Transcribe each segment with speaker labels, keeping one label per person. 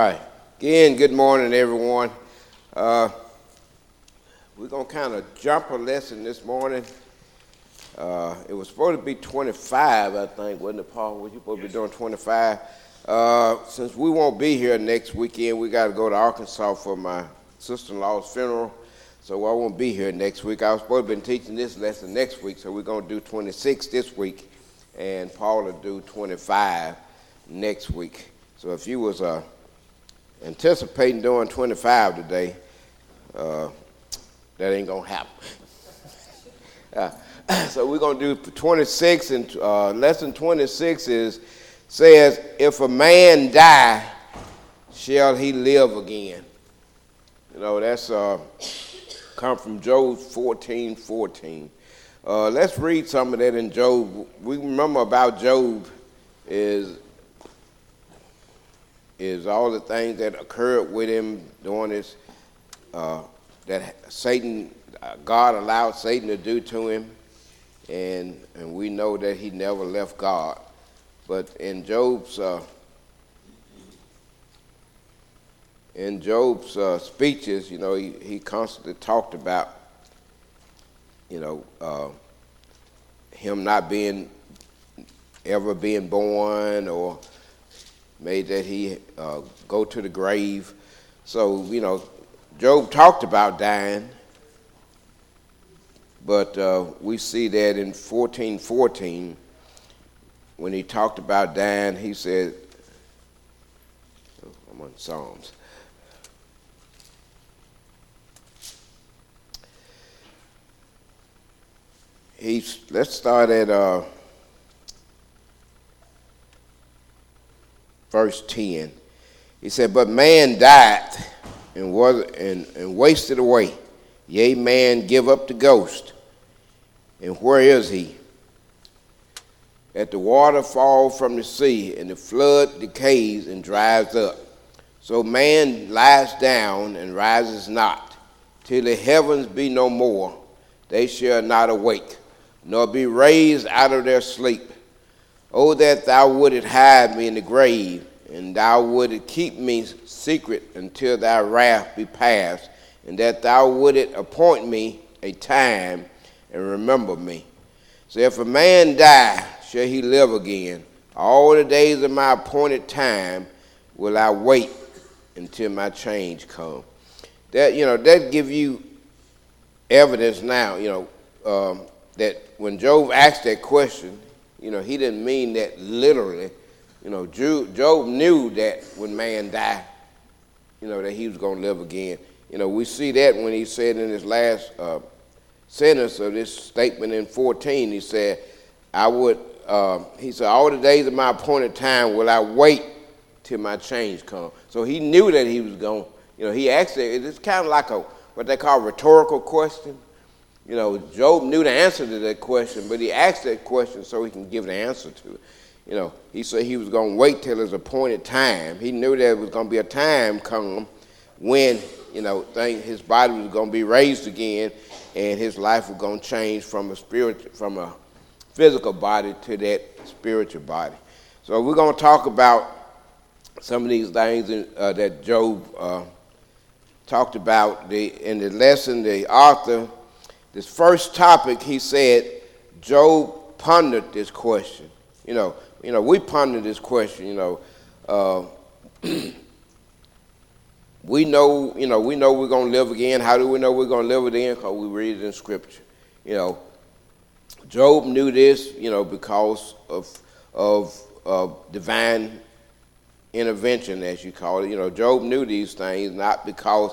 Speaker 1: right. Again, good morning, everyone. Uh, we're going to kind of jump a lesson this morning. Uh, it was supposed to be 25, I think, wasn't it, Paul? Was you supposed to be doing 25? Uh, since we won't be here next weekend, we got to go to Arkansas for my sister-in-law's funeral. So I won't be here next week. I was supposed to be teaching this lesson next week, so we're going to do 26 this week, and Paul will do 25 next week. So if you was uh, anticipating doing 25 today, uh, that ain't gonna happen. uh, so we're gonna do 26, and uh, lesson 26 is says, "If a man die, shall he live again?" You know that's uh, come from Job 14, 14. Uh, let's read some of that in Job. We remember about Job is is all the things that occurred with him during this, uh, that Satan, uh, God allowed Satan to do to him, and and we know that he never left God. But in Job's uh, in Job's uh, speeches, you know, he, he constantly talked about, you know, uh, him not being ever being born or made that he uh, go to the grave. So, you know, Job talked about dying, but uh, we see that in 1414, when he talked about dying, he said, oh, I'm on Psalms. He's, let's start at uh, verse 10. He said, But man died and, was, and, and wasted away. Yea, man give up the ghost. And where is he? That the water fall from the sea, and the flood decays and dries up. So man lies down and rises not, till the heavens be no more. They shall not awake, nor be raised out of their sleep. Oh, that thou wouldest hide me in the grave, and thou wouldest keep me secret until thy wrath be past, and that thou wouldest appoint me a time and remember me. So if a man die, shall he live again? All the days of my appointed time will I wait until my change come. That you know that give you evidence now. You know um, that when Job asked that question, you know, he didn't mean that literally. You know, Job knew that when man died, you know, that he was going to live again. You know, we see that when he said in his last uh, sentence of this statement in 14, he said, I would, uh, he said, all the days of my appointed time will I wait till my change come. So he knew that he was going, you know, he it, it's kind of like a, what they call rhetorical question. You know, Job knew the answer to that question, but he asked that question so he can give the answer to it. You know, he said he was going to wait till his appointed time. He knew there was going to be a time come when, you know, thing, his body was going to be raised again and his life was going to change from a spirit, from a physical body to that spiritual body. So we're going to talk about some of these things uh, that Job uh, talked about. The, in the lesson, the author this first topic, he said, Job pondered this question. You know, you know, we ponder this question. You know, uh, we know, you know, we know we're gonna live again. How do we know we're gonna live again? Because we read it in Scripture. You know, Job knew this, you know, because of of of divine intervention, as you call it. You know, Job knew these things not because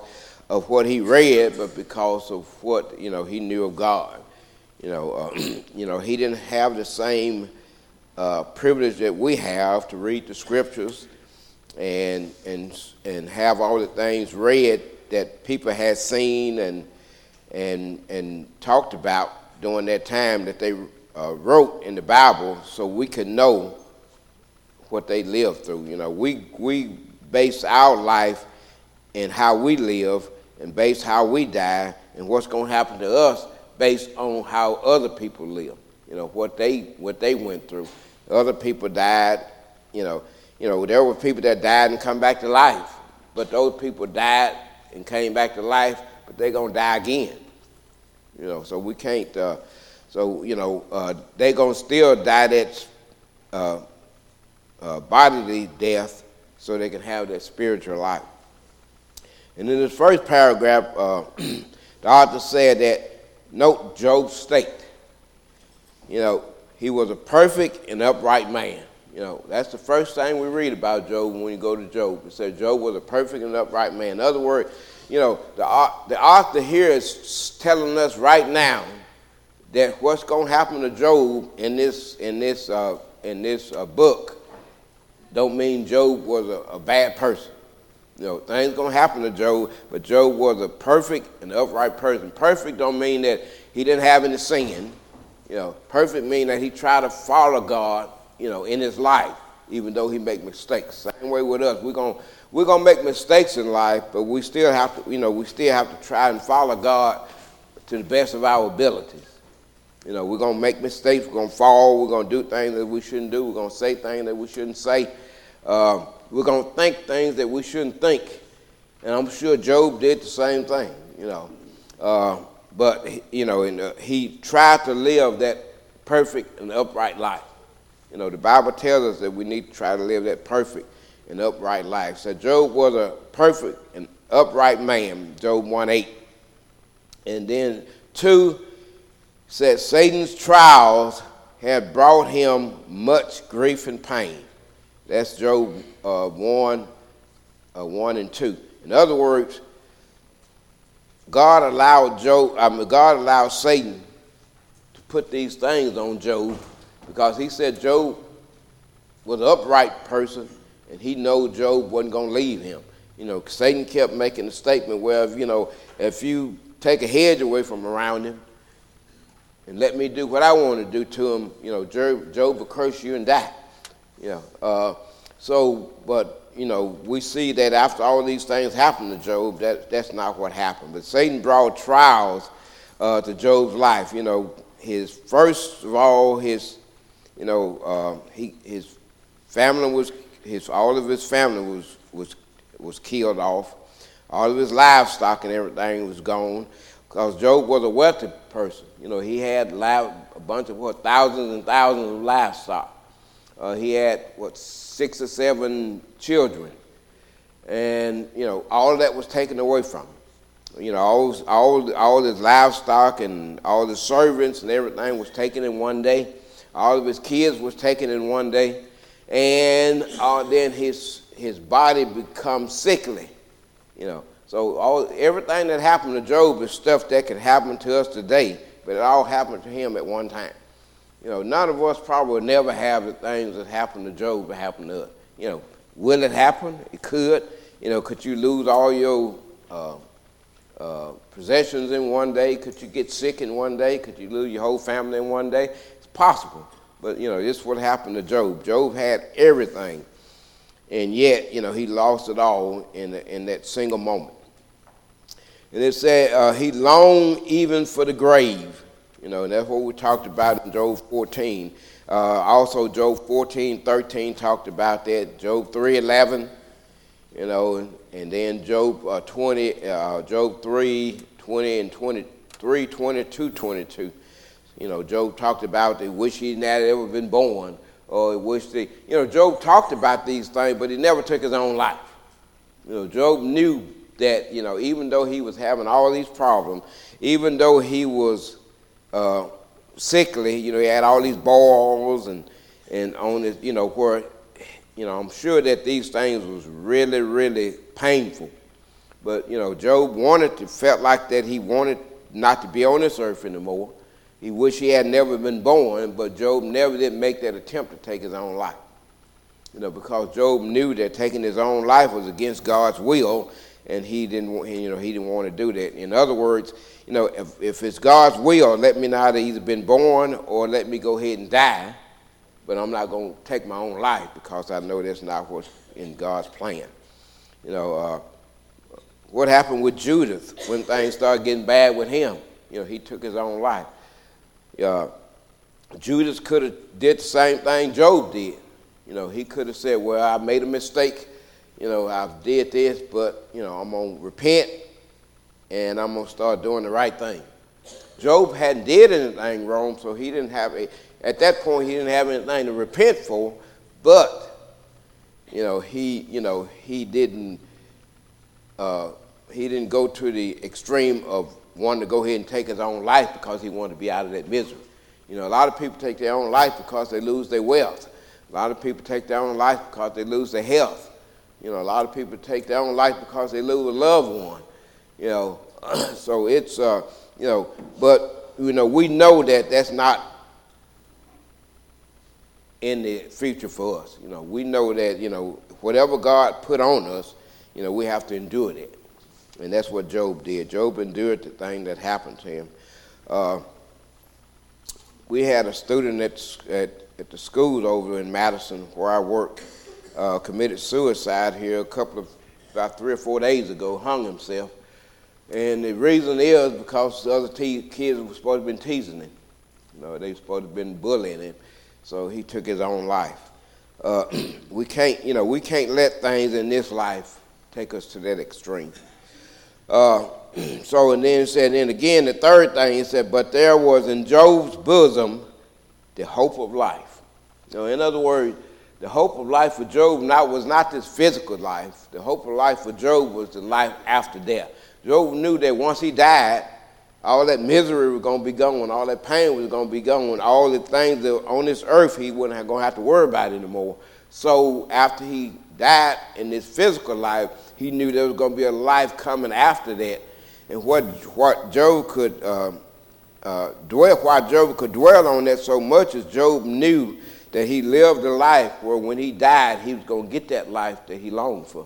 Speaker 1: of what he read, but because of what you know he knew of God. You know, uh, you know he didn't have the same uh, privilege that we have to read the scriptures and and and have all the things read that people had seen and and and talked about during that time that they uh, wrote in the Bible, so we could know what they lived through. You know, we we base our life and how we live and based how we die and what's going to happen to us based on how other people live. You know what they what they went through. Other people died. You know, you know, there were people that died and come back to life, but those people died and came back to life, but they're gonna die again. You know, so we can't. Uh, so you know, uh, they're gonna still die that uh, uh, bodily death, so they can have that spiritual life. And in this first paragraph, uh, the author said that note Job's state. You know, he was a perfect and upright man. You know, that's the first thing we read about Job when you go to Job. It says Job was a perfect and upright man. In other words, you know, the, the author here is telling us right now that what's going to happen to Job in this in this uh, in this uh, book don't mean Job was a, a bad person. You know, things to happen to Job, but Job was a perfect and upright person. Perfect don't mean that he didn't have any sin. You know, perfect mean that he tried to follow God you know, in his life, even though he make mistakes. Same way with us. We're gonna we're gonna make mistakes in life, but we still have to, you know, we still have to try and follow God to the best of our abilities. You know, we're to make mistakes. We're to fall. We're to do things that we shouldn't do. We're to say things that we shouldn't say. Uh, we're going to think things that we shouldn't think. And I'm sure Job did the same thing, you know. Uh, but, you know, and, uh, he tried to live that perfect and upright life. You know, the Bible tells us that we need to try to live that perfect and upright life. So Job was a perfect and upright man, Job 1 8. And then 2 said Satan's trials had brought him much grief and pain. That's Job uh, 1, uh, 1 and 2. In other words, God allowed Job, I mean, God allowed Satan to put these things on Job because he said Job was an upright person and he knew Job wasn't going to leave him. You know, Satan kept making a statement where, if, you know, if you take a hedge away from around him and let me do what I want to do to him, you know, Job, Job will curse you and die. Know, uh, so, but, you know, we see that after all these things happened to Job, that, that's not what happened. But Satan brought trials uh, to Job's life. You know, his first of all, his you know, uh, he, his family was, his, all of his family was, was, was killed off. All of his livestock and everything was gone because Job was a wealthy person. You know, he had a bunch of, what, thousands and thousands of livestock. Uh, he had, what, six or seven children. And, you know, all of that was taken away from him. You know, all, all, all his livestock and all his servants and everything was taken in one day. All of his kids was taken in one day, and uh, then his his body becomes sickly. You know, so all everything that happened to Job is stuff that could happen to us today, but it all happened to him at one time. You know, none of us probably will never have the things that happened to Job that happened to us. You know, will it happen? It could. You know, could you lose all your uh, uh, possessions in one day? Could you get sick in one day? Could you lose your whole family in one day? It's possible. But, you know, this is what happened to Job. Job had everything, and yet, you know, he lost it all in, in that single moment. And it said uh, he longed even for the grave. You know, and that's what we talked about in Job 14. Uh, also, Job 14, 13 talked about that. Job 3, 11, you know, and, then Job uh, 20, uh, Job 3, 20 and 23, 22, 22 you know, Job talked about they wish he had ever been born, or he wished he, you know, Job talked about these things, but he never took his own life. You know, Job knew that, you know, even though he was having all these problems, even though he was uh, sickly, you know, he had all these balls and, and on his, you know, where, you know, I'm sure that these things was really, really painful. But, you know, Job wanted to, felt like that he wanted not to be on this earth anymore. He wished he had never been born, but Job never did make that attempt to take his own life. You know, because Job knew that taking his own life was against God's will, and he didn't, you know, he didn't want to do that. In other words, you know, if, if it's God's will, let me not have either been born or let me go ahead and die, but I'm not going to take my own life because I know that's not what's in God's plan. You know, uh, what happened with Judas when things started getting bad with him? You know, he took his own life. Uh, Judas could have did the same thing Job did. You know, he could have said, well, I made a mistake. You know, I did this, but, you know, I'm going to repent and I'm going to start doing the right thing. Job hadn't did anything wrong, so he didn't have a, at that point, he didn't have anything to repent for, but, you know, he, you know, he didn't, uh, he didn't go to the extreme of wanting to go ahead and take his own life because he wanted to be out of that misery. You know, a lot of people take their own life because they lose their wealth. A lot of people take their own life because they lose their health. You know, a lot of people take their own life because they lose a loved one. You know, so it's, uh, you know, but, you know, we know that that's not in the future for us. You know, we know that, you know, whatever God put on us, you know, we have to endure it. And that's what Job did. Job endured the thing that happened to him. Uh, we had a student at, at, at the school over in Madison where I work uh, committed suicide here a couple of, about three or four days ago, hung himself. And the reason is because the other te- kids were supposed to have been teasing him. You know, they were supposed to have been bullying him. So he took his own life. Uh, we can't, you know, we can't let things in this life take us to that extreme. Uh, so, and then said, and again, the third thing, he said, but there was in Job's bosom the hope of life. You know, in other words, the hope of life for Job not, was not this physical life. The hope of life for Job was the life after death. Job knew that once he died, all that misery was going to be gone, all that pain was going to be gone, all the things that on this earth he wasn't going to have to worry about anymore. So after he died in this physical life, he knew there was going to be a life coming after that. And what, what Job could uh, uh, dwell, why Job could dwell on that so much is Job knew that he lived a life where when he died, he was going to get that life that he longed for.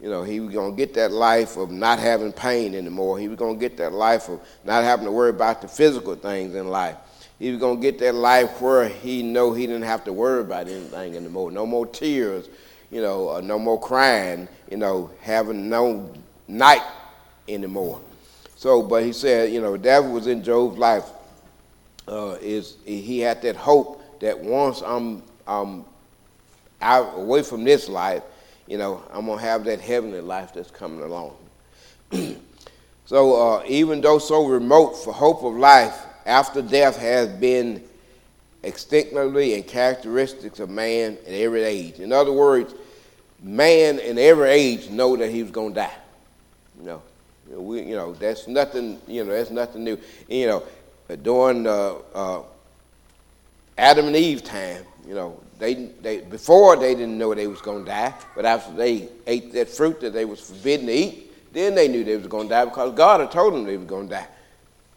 Speaker 1: You know, he was going to get that life of not having pain anymore. He was going to get that life of not having to worry about the physical things in life. He was going to get that life where he know he didn't have to worry about anything anymore. No more tears, you know, no more crying, you know, having no night anymore. So, but he said, you know, that was in Job's life. Uh, is he had that hope that once I'm, I'm out away from this life, you know, I'm gonna have that heavenly life that's coming along. so, uh, even though so remote for hope of life after death has been instinctively and characteristics of man in every age. In other words, man in every age know that he was going to die. You know, you know, we, you know, that's nothing. You know, that's nothing new. You know, during uh, uh, Adam and Eve time, you know, they, they before they didn't know they was going to die, but after they ate that fruit that they was forbidden to eat, then they knew they was going to die because God had told them they was going to die.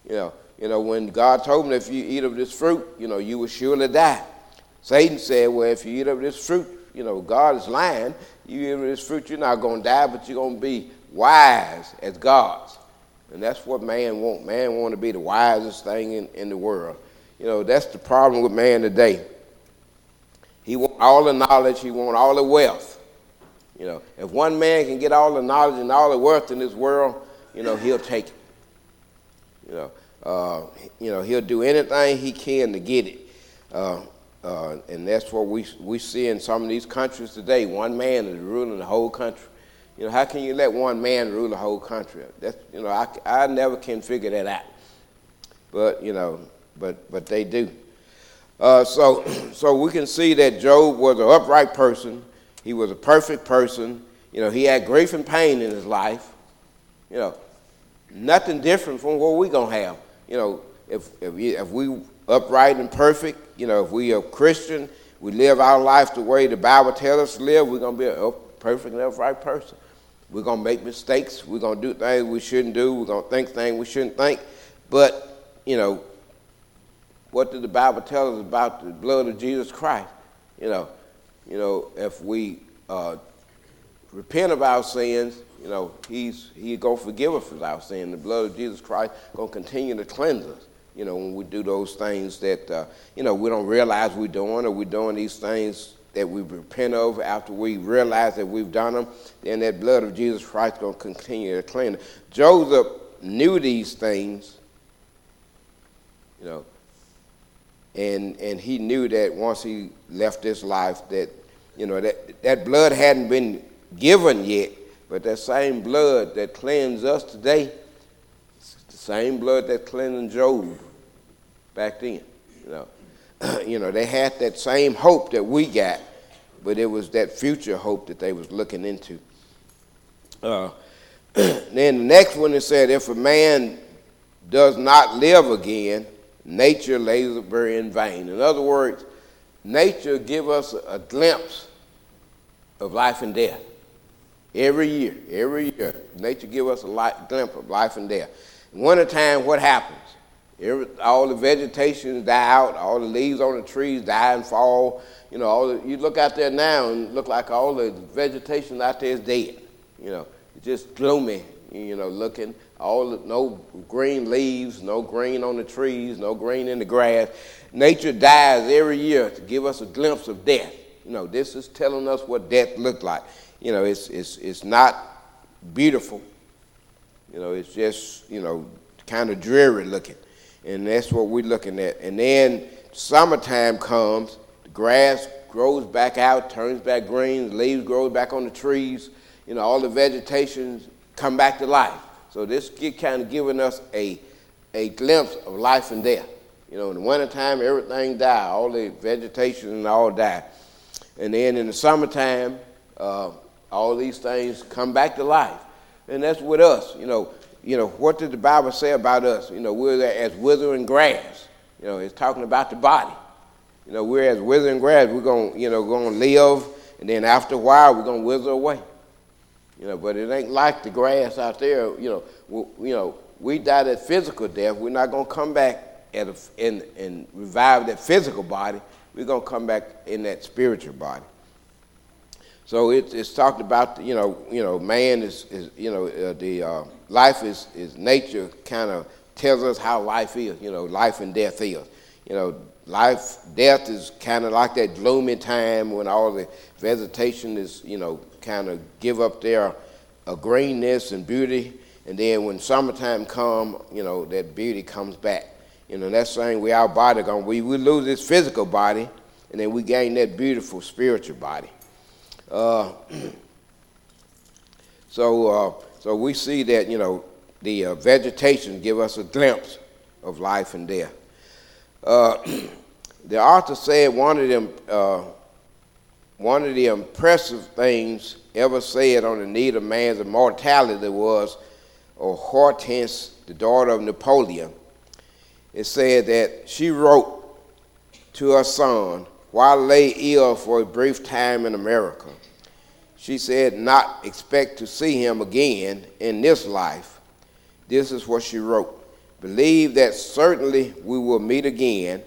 Speaker 1: You know, you know, when God told them if you eat of this fruit, you know, you will surely die. Satan said, well, if you eat of this fruit, you know, God is lying. You eat of this fruit, you're not going to die, but you're going to be wise as gods. And that's what man want. Man want to be the wisest thing in, in the world. You know, that's the problem with man today. He want all the knowledge, he want all the wealth. You know, if one man can get all the knowledge and all the wealth in this world, you know, he'll take it. You know, uh, you know, he'll do anything he can to get it. Uh, uh, and that's what we, we see in some of these countries today. One man is ruling the whole country. You know, how can you let one man rule the whole country? That's, you know, I, I never can figure that out. But, you know, but, but they do. Uh, so, so we can see that Job was an upright person. He was a perfect person. You know, he had grief and pain in his life. You know, nothing different from what we're going to have. You know, if, if, if we upright and perfect, you know, if we are Christian, we live our life the way the Bible tells us to live, we're going to be a perfect and upright person. We're going to make mistakes. We're going to do things we shouldn't do. We're going to think things we shouldn't think. But, you know, what did the Bible tell us about the blood of Jesus Christ? You know, you know, if we uh, repent of our sins, you know, he's he gonna forgive us for our sin. The blood of Jesus Christ gonna continue to cleanse us. You know, when we do those things that uh, you know we don't realize we're doing, or we're doing these things that we repent of after we realize that we've done them, then that blood of Jesus Christ gonna continue to cleanse. Joseph knew these things. You know, and and he knew that once he left this life, that you know that that blood hadn't been given yet, but that same blood that cleansed us today, the same blood that cleansed Job back then. You know, you know they had that same hope that we got, but it was that future hope that they was looking into. Uh, then the next one it said, if a man does not live again, nature labor in vain. In other words, nature give us a glimpse of life and death. Every year, every year, nature give us a light, glimpse of life and death. In wintertime, what happens? Every, all the vegetation die out, all the leaves on the trees die and fall. You know, all the, you look out there now and look like all the vegetation out there is dead. You know, it's just gloomy. You know, looking all no green leaves, no green on the trees, no green in the grass. Nature dies every year to give us a glimpse of death. You know, this is telling us what death looked like. You know, it's it's it's not beautiful. You know, it's just you know kind of dreary looking and that's what we're looking at. And then summertime comes, the grass grows back out, turns back green, the leaves grow back on the trees, you know, all the vegetation come back to life. So this kind of giving us a, a glimpse of life and death. You know, in the wintertime, everything die, all the vegetation and all die. And then in the summertime, uh, all these things come back to life. And that's with us. You know, you know, what did the Bible say about us? You know, we're as withering grass. You know, it's talking about the body. You know, we're as withering grass. We're going to, you know, going to live, and then after a while, we're going to wither away. You know, but it ain't like the grass out there. You know, we, you know, we die that physical death. We're not going to come back at a, and, and revive that physical body. We're going to come back in that spiritual body. So it's, it's talked about, you know, you know, man is, is you know, uh, the uh, life is, is nature kind of tells us how life is, you know, life and death is. You know, life, death is kind of like that gloomy time when all the vegetation is, you know, kind of give up their uh, greenness and beauty. And then when summertime come, you know, that beauty comes back. You know, that's saying we our body gone. We, we lose this physical body, and then we gain that beautiful spiritual body. Uh, so, uh, so we see that you know the uh, vegetation give us a glimpse of life and death. Uh, the author said one of them, uh, one of the impressive things ever said on the need of man's immortality was, or Hortense, the daughter of Napoleon. It said that she wrote to her son while lay ill for a brief time in America. She said, not expect to see him again in this life. This is what she wrote Believe that certainly we will meet again.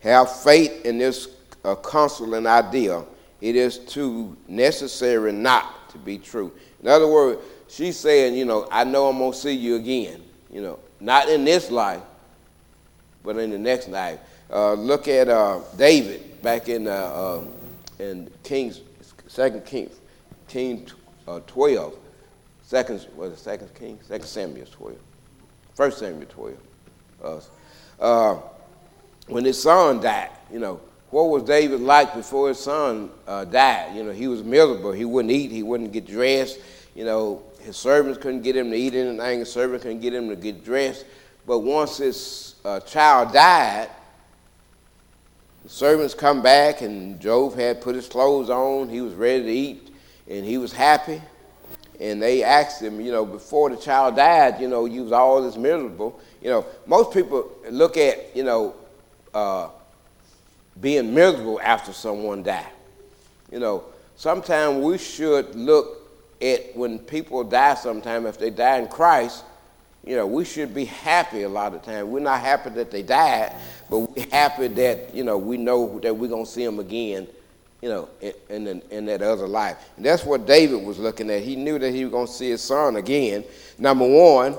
Speaker 1: Have faith in this uh, consoling idea. It is too necessary not to be true. In other words, she's saying, you know, I know I'm going to see you again. You know, not in this life, but in the next life. Uh, look at uh, David back in, uh, uh in Kings, Second Kings, King uh, 12, second, was it second King? Second Samuel 12. First Samuel 12. Uh, uh, when his son died, you know, what was David like before his son uh, died? You know, he was miserable. He wouldn't eat. He wouldn't get dressed. You know, his servants couldn't get him to eat anything. His servants couldn't get him to get dressed. But once his uh, child died, the servants come back, and Job had put his clothes on. He was ready to eat and he was happy. And they asked him, you know, before the child died, you know, you was all this miserable. You know, most people look at, you know, uh, being miserable after someone died. You know, sometimes we should look at when people die sometime, if they die in Christ, you know, we should be happy a lot of times. We're not happy that they died, but we're happy that, you know, we know that we're going to see them again you know, in, in, in, that other life. And that's what David was looking at. He knew that he was going to see his son again. Number one,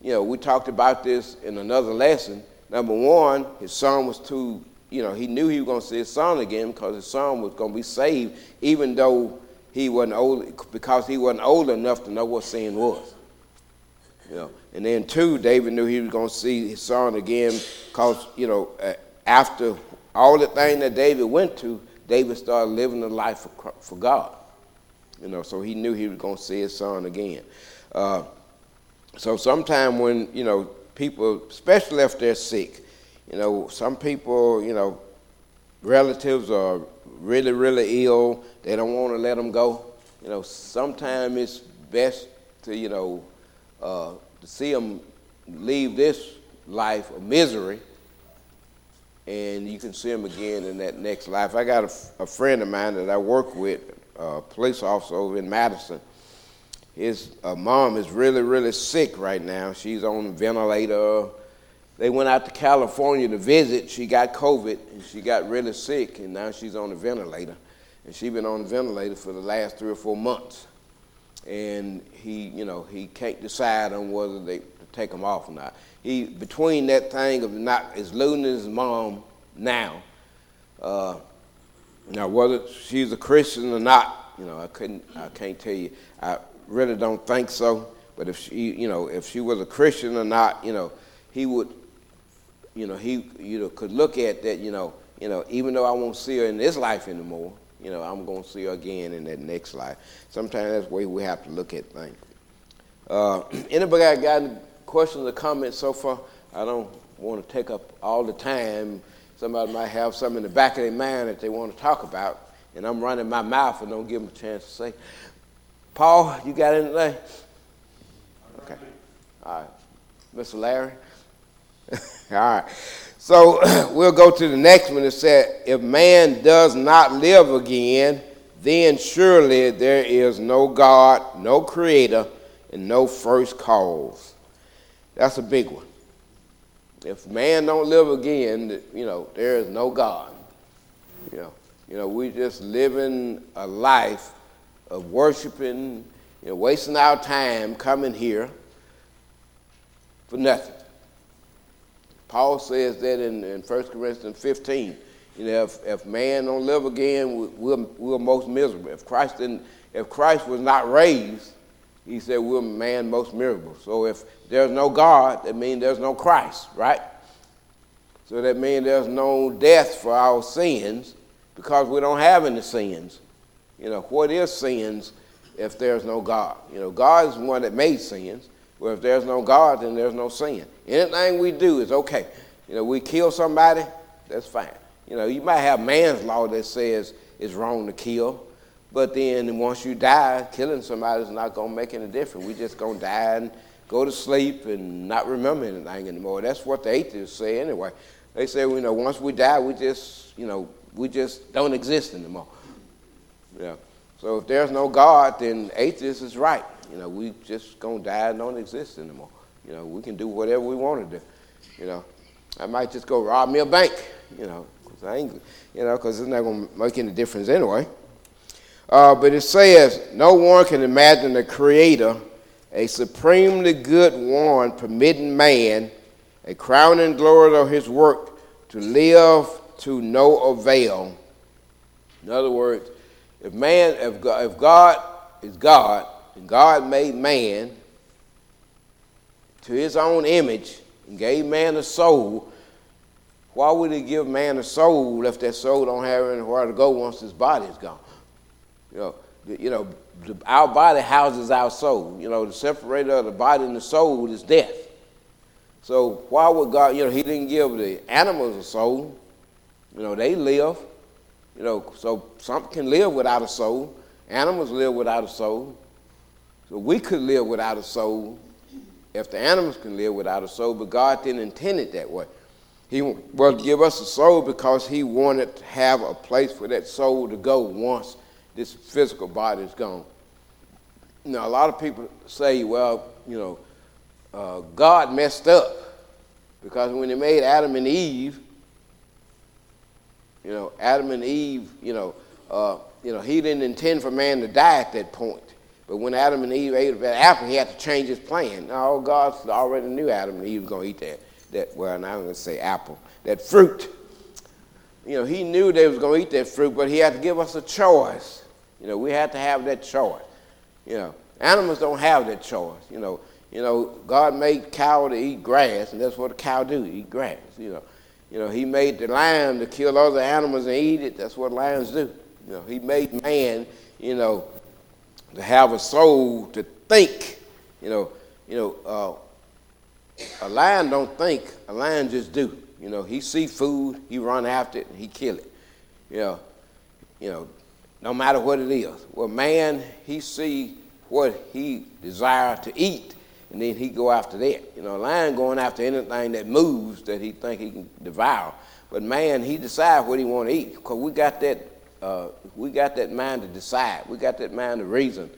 Speaker 1: you know, we talked about this in another lesson. Number one, his son was too, you know, he knew he was going to see his son again because his son was going to be saved, even though he wasn't old, because he wasn't old enough to know what sin was. You know, and then two, David knew he was going to see his son again because, you know, after all the thing that David went to, David started living a life for, for God. You know, so he knew he was going to see his son again. Uh, so sometime when, you know, people, especially if they're sick, you know, some people, you know, relatives are really, really ill. They don't want to let them go. You know, sometimes it's best to, you know, uh, to see them leave this life of misery and you can see them again in that next life. I got a, a friend of mine that I work with, a police officer over in Madison. His uh, mom is really, really sick right now. She's on ventilator. They went out to California to visit. She got COVID and she got really sick, and now she's on a ventilator. And she's been on the ventilator for the last three or four months. And he, you know, he can't decide on whether they take him off or not he between that thing of not is losing his mom now. Uh, now whether she's a Christian or not, you know, I couldn't, I can't tell you. I really don't think so. But if she, you know, if she was a Christian or not, you know, he would, you know, he, you know, could look at that, you know, you know, even though I won't see her in this life anymore, you know, I'm going to see her again in that next life. Sometimes that's the way we have to look at things. Uh, anybody got questions or comments so far? I don't want to take up all the time. Somebody might have something in the back of their mind that they want to talk about, and I'm running my mouth and don't give them a chance to say. Paul, you got anything? Okay. All right. Mr. Larry? all right. So we'll go to the next one. It said, If man does not live again, then surely there is no God, no creator, and no first cause. That's a big one. If man don't live again, you know, there is no God. You know, you know, we just living a life of worshiping, you know, wasting our time coming here for nothing. Paul says that in, in 1 Corinthians 15. You know, if, if man don't live again, we're, we're most miserable. If Christ didn't, if Christ was not raised, he said we're man most miserable. So if there's no God, that means there's no Christ, right? So that means there's no death for our sins because we don't have any sins. You know, what is sins if there's no God? You know, God is the one that made sins. Well, if there's no God, then there's no sin. Anything we do is okay. You know, we kill somebody, that's fine. You know, you might have man's law that says it's wrong to kill, but then once you die, killing somebody is not going to make any difference. we just going to die and go to sleep and not remember anything anymore. That's what the atheists say anyway. They say, you know, once we die, we just, you know, we just don't exist anymore. Yeah. So if there's no God, then atheists is right. You know, we just to die and don't exist anymore. You know, we can do whatever we want to do. You know, I might just go rob me a bank, you know, because I ain't, you know, because it's not to make any difference anyway. Uh, but it says, no one can imagine the Creator, a supremely good one, permitting man, a crowning glory of his work, to live to no avail. In other words, if man, if God, if God is God, God made man to his own image and gave man a soul, why would he give man a soul if that soul don't have anywhere to go once his body is gone? You know, you know, our body houses our soul. You know, the separator of the body and the soul is death. So why would God, you know, He didn't give the animals a soul. You know, they live. You know, so some can live without a soul. Animals live without a soul. So we could live without a soul if the animals can live without a soul, but God didn't intend it that way. He will give us a soul because He wanted to have a place for that soul to go once this physical body is gone. Now, a lot of people say, well, you know, uh, God messed up because when He made Adam and Eve, you know, Adam and Eve, you know, uh, you know, He didn't intend for man to die at that point. But when Adam and Eve ate that apple, He had to change His plan. Now, God already knew Adam and Eve were going to eat that. That well, now I'm going to say apple, that fruit. You know, He knew they was going to eat that fruit, but He had to give us a choice. You know, we have to have that choice. You know, animals don't have that choice. You know, you know, God made cow to eat grass, and that's what a cow do, eat grass. You know, You know, he made the lion to kill other animals and eat it. That's what lions do. You know, he made man, you know, to have a soul to think. You know, you know, uh, a lion don't think. A lion just do. You know, he see food, he run after it, and he kill it. You know, you know, no matter what it is. Well, man, he see what he desire to eat, and then he go after that. You know, a lion going after anything that moves that he think he can devour. But man, he decide what he want to eat because we got that. Uh, we got that mind to decide. We got that mind to reason.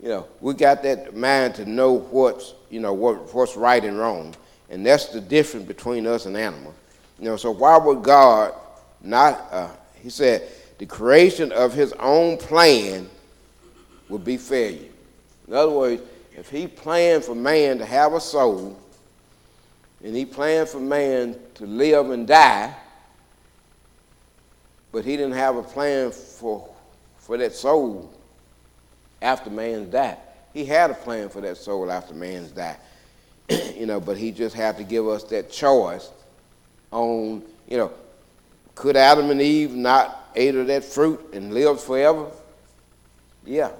Speaker 1: You know, we got that mind to know what's you know what, what's right and wrong, and that's the difference between us and animals. You know, so why would God not? Uh, he said the creation of His own plan would be failure. In other words, if He planned for man to have a soul, and He planned for man to live and die, but He didn't have a plan for for that soul after man's died. He had a plan for that soul after man's died. you know, but he just had to give us that choice on, you know, could Adam and Eve not ate of that fruit and lived forever? Yeah.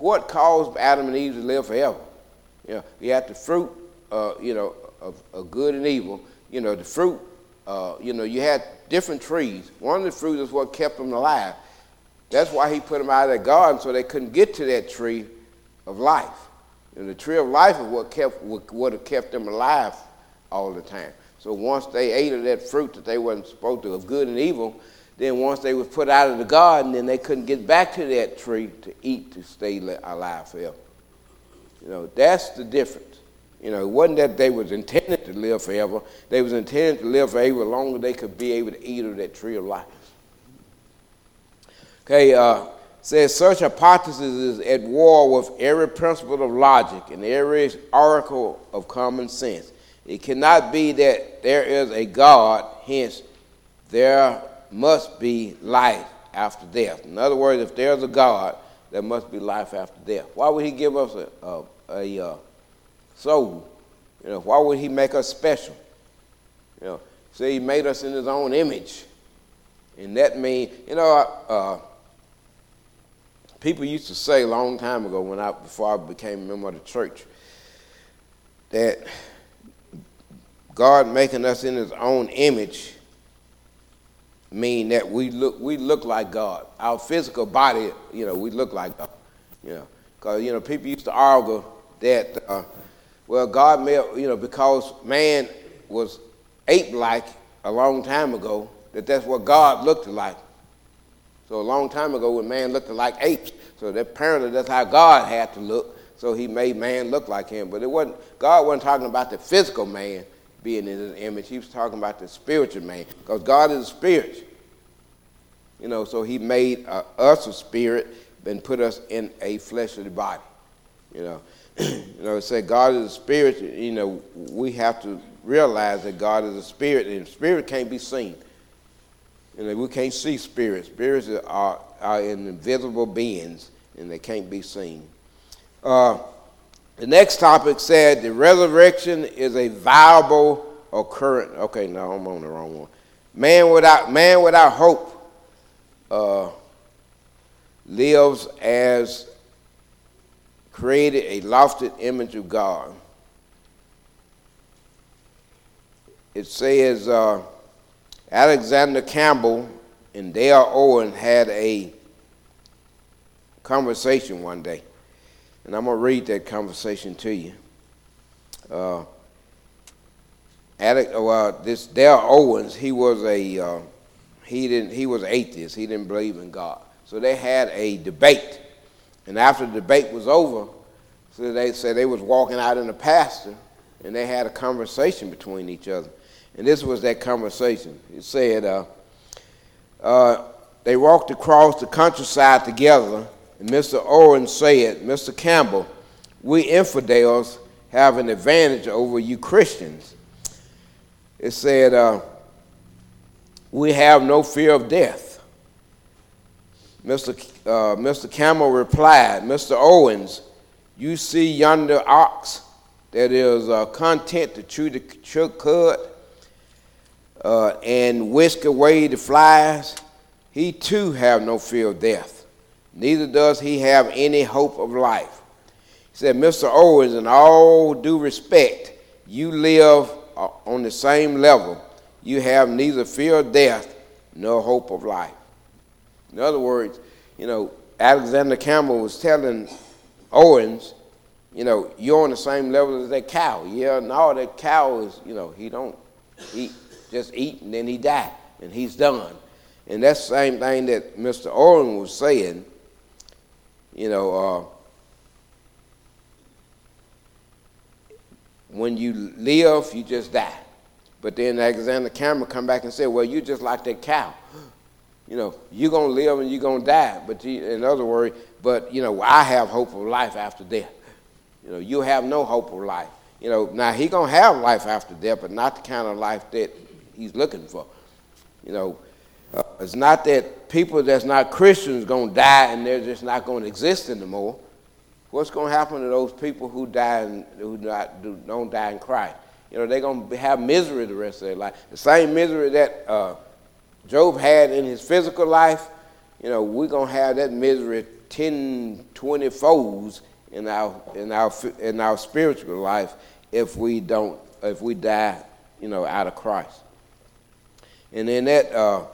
Speaker 1: What caused Adam and Eve to live forever? You know, you had the fruit, uh, you know, of, of, good and evil. You know, the fruit, uh, you know, you had different trees. One of the fruits is what kept them alive. That's why he put them out of the garden so they couldn't get to that tree of life. And the tree of life is what kept would have kept them alive all the time. So once they ate of that fruit that they wasn't supposed to of good and evil, then once they was put out of the garden, then they couldn't get back to that tree to eat to stay alive forever. You know, that's the difference. You know, it wasn't that they was intended to live forever. They was intended to live forever as long as they could be able to eat of that tree of life. Okay, uh, says such hypothesis is at war with every principle of logic and every oracle of common sense. It cannot be that there is a God, hence there must be life after death. In other words, if there's a God, there must be life after death. Why would he give us a, a, a, uh. You know, why would he make us special? You know, see, he made us in his own image. And that means, you know, uh, people used to say a long time ago when I before I became a member of the church that God making us in his own image mean that we look we look like God. Our physical body, you know, we look like God. You know, because you know people used to argue that uh, well God may you know because man was ape-like a long time ago that that's what God looked like. So a long time ago, when man looked like apes, so that apparently that's how God had to look. So he made man look like him. But it wasn't God wasn't talking about the physical man being in his image. He was talking about the spiritual man. Because God is a spirit. You know, so he made uh, us a spirit and put us in a fleshly body. You know. you know, say God is a spirit, you know, we have to realize that God is a spirit, and spirit can't be seen. You know, we can't see spirits. Spirits are, are invisible beings, and they can't be seen. Uh, the next topic said the resurrection is a viable occurrence. Okay, no, I'm on the wrong one. Man without man without hope uh, lives as created a lofty image of God. It says. Uh, Alexander Campbell and Dale Owen had a conversation one day, and I'm going to read that conversation to you. Uh, Alex, well, this Dale Owens, he was a uh, he didn't he was atheist. He didn't believe in God. So they had a debate, and after the debate was over, so they said they was walking out in the pasture, and they had a conversation between each other. And this was that conversation. It said, uh, uh, they walked across the countryside together, and Mr. Owen said, Mr. Campbell, we infidels have an advantage over you Christians. It said, uh, we have no fear of death. Mr. Uh, Mr. Campbell replied, Mr. Owens, you see yonder ox that is uh, content to chew the cud uh, and whisk away the flies, he too have no fear of death. Neither does he have any hope of life. He said, Mr. Owens, in all due respect, you live uh, on the same level. You have neither fear of death nor hope of life. In other words, you know, Alexander Campbell was telling Owens, you know, you're on the same level as that cow. Yeah, no, that cow is, you know, he don't eat, just eat and then he die and he's done. And that's the same thing that Mr. Owen was saying, you know, uh, when you live, you just die. But then Alexander Campbell come back and say, well, you just like that cow. You know, you're going to live and you're going to die. But in other words, but, you know, I have hope of life after death. You know, you have no hope of life. You know, now he going to have life after death, but not the kind of life that he's looking for. You know, uh, it's not that people that's not Christians going to die and they're just not going to exist anymore. What's going to happen to those people who die and who not, do, don't die in Christ? You know, they're going to have misery the rest of their life. The same misery that uh, Job had in his physical life, you know, we're going to have that misery 10, 20 folds in our, in our, in our spiritual life if we don't, if we die, you know, out of Christ. And in that uh,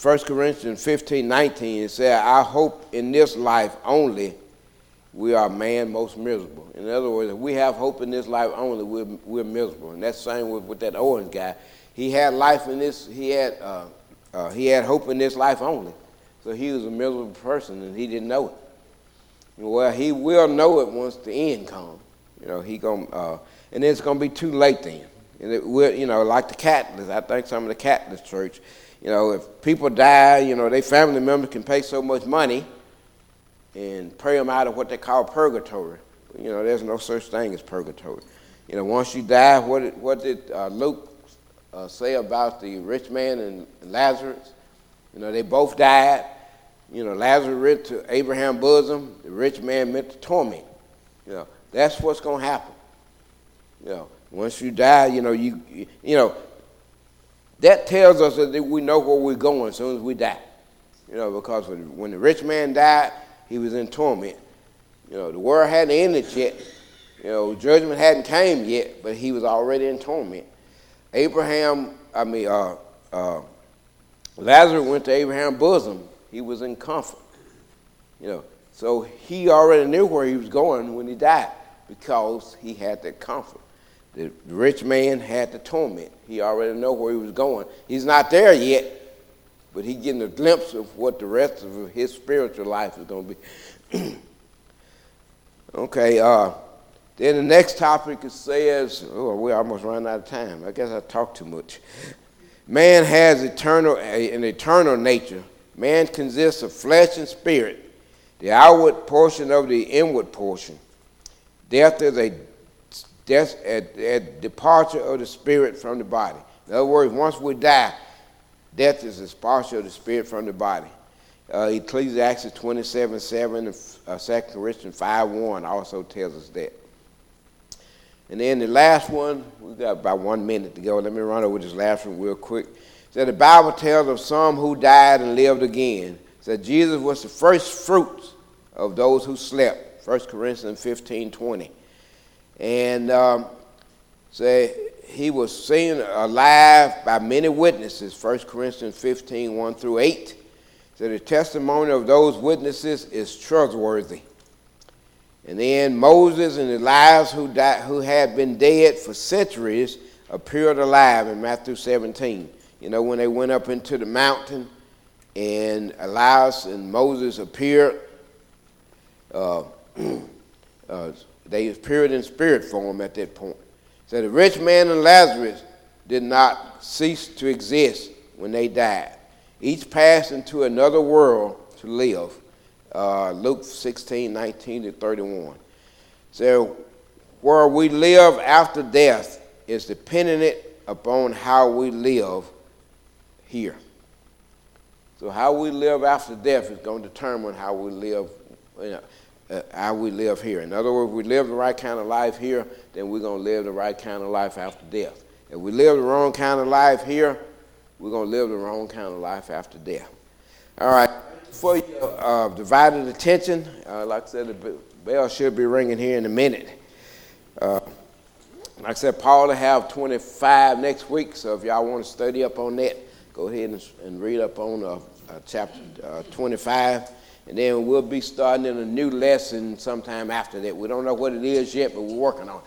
Speaker 1: 1 Corinthians 15, 19, it said, I hope in this life only we are man most miserable. In other words, if we have hope in this life only, we're, we're miserable. And that's same with, with that Owens guy. He had life in this, he had, uh, uh, he had hope in this life only. So he was a miserable person and he didn't know it. Well, he will know it once the end comes. You know, he going uh, and it's gonna be too late then. And it will, you know, like the Catholics. I think some of the Catholic church, you know, if people die, you know, their family members can pay so much money and pray them out of what they call purgatory. You know, there's no such thing as purgatory. You know, once you die, what did, what did uh, Luke uh, say about the rich man and Lazarus? You know, they both died. You know, Lazarus went to Abraham's bosom. The rich man meant to torment. You know, that's what's going to happen. You know, once you die, you know, you, you know, that tells us that we know where we're going as soon as we die. You know, because when the rich man died, he was in torment. You know, the world hadn't ended yet. You know, judgment hadn't came yet, but he was already in torment. Abraham, I mean, uh, uh, Lazarus went to Abraham's bosom. He was in comfort. You know, so he already knew where he was going when he died because he had that comfort. The rich man had the torment. He already knew where he was going. He's not there yet, but he's getting a glimpse of what the rest of his spiritual life is going to be. okay, uh, then the next topic says, oh, we almost run out of time. I guess I talked too much. Man has eternal, an eternal nature. Man consists of flesh and spirit, the outward portion of the inward portion. Death is a death, a, a departure of the spirit from the body. In other words, once we die, Death is a departure of the spirit from the body. Uh, Ecclesiastes 27 7 and uh, 2 Corinthians 5 1 also tells us that. And then the last one, we got about one minute to go. Let me run over this last one real quick. So the Bible tells of some who died and lived again. So Jesus was the first fruits of those who slept. 1 Corinthians 15 20. And um, say he was seen alive by many witnesses, 1 Corinthians 15, 1 through 8. So the testimony of those witnesses is trustworthy. And then Moses and Elias, who, died, who had been dead for centuries, appeared alive in Matthew 17. You know, when they went up into the mountain and Elias and Moses appeared, uh, uh, they appeared in spirit form at that point. So the rich man and Lazarus did not cease to exist when they died. Each passed into another world to live. Uh, Luke 16, 19 to 31. So where we live after death is dependent upon how we live here. So how we live after death is going to determine how we live you know, uh, how we live here. In other words, if we live the right kind of life here, then we're going to live the right kind of life after death. If we live the wrong kind of life here, we're going to live the wrong kind of life after death. All right. For your uh, divided attention, uh, like I said, the bell should be ringing here in a minute. Uh, like I said, Paul will have 25 next week, so if y'all want to study up on that, go ahead and, and read up on uh, uh, chapter uh, 25. And then we'll be starting in a new lesson sometime after that. We don't know what it is yet, but we're working on it.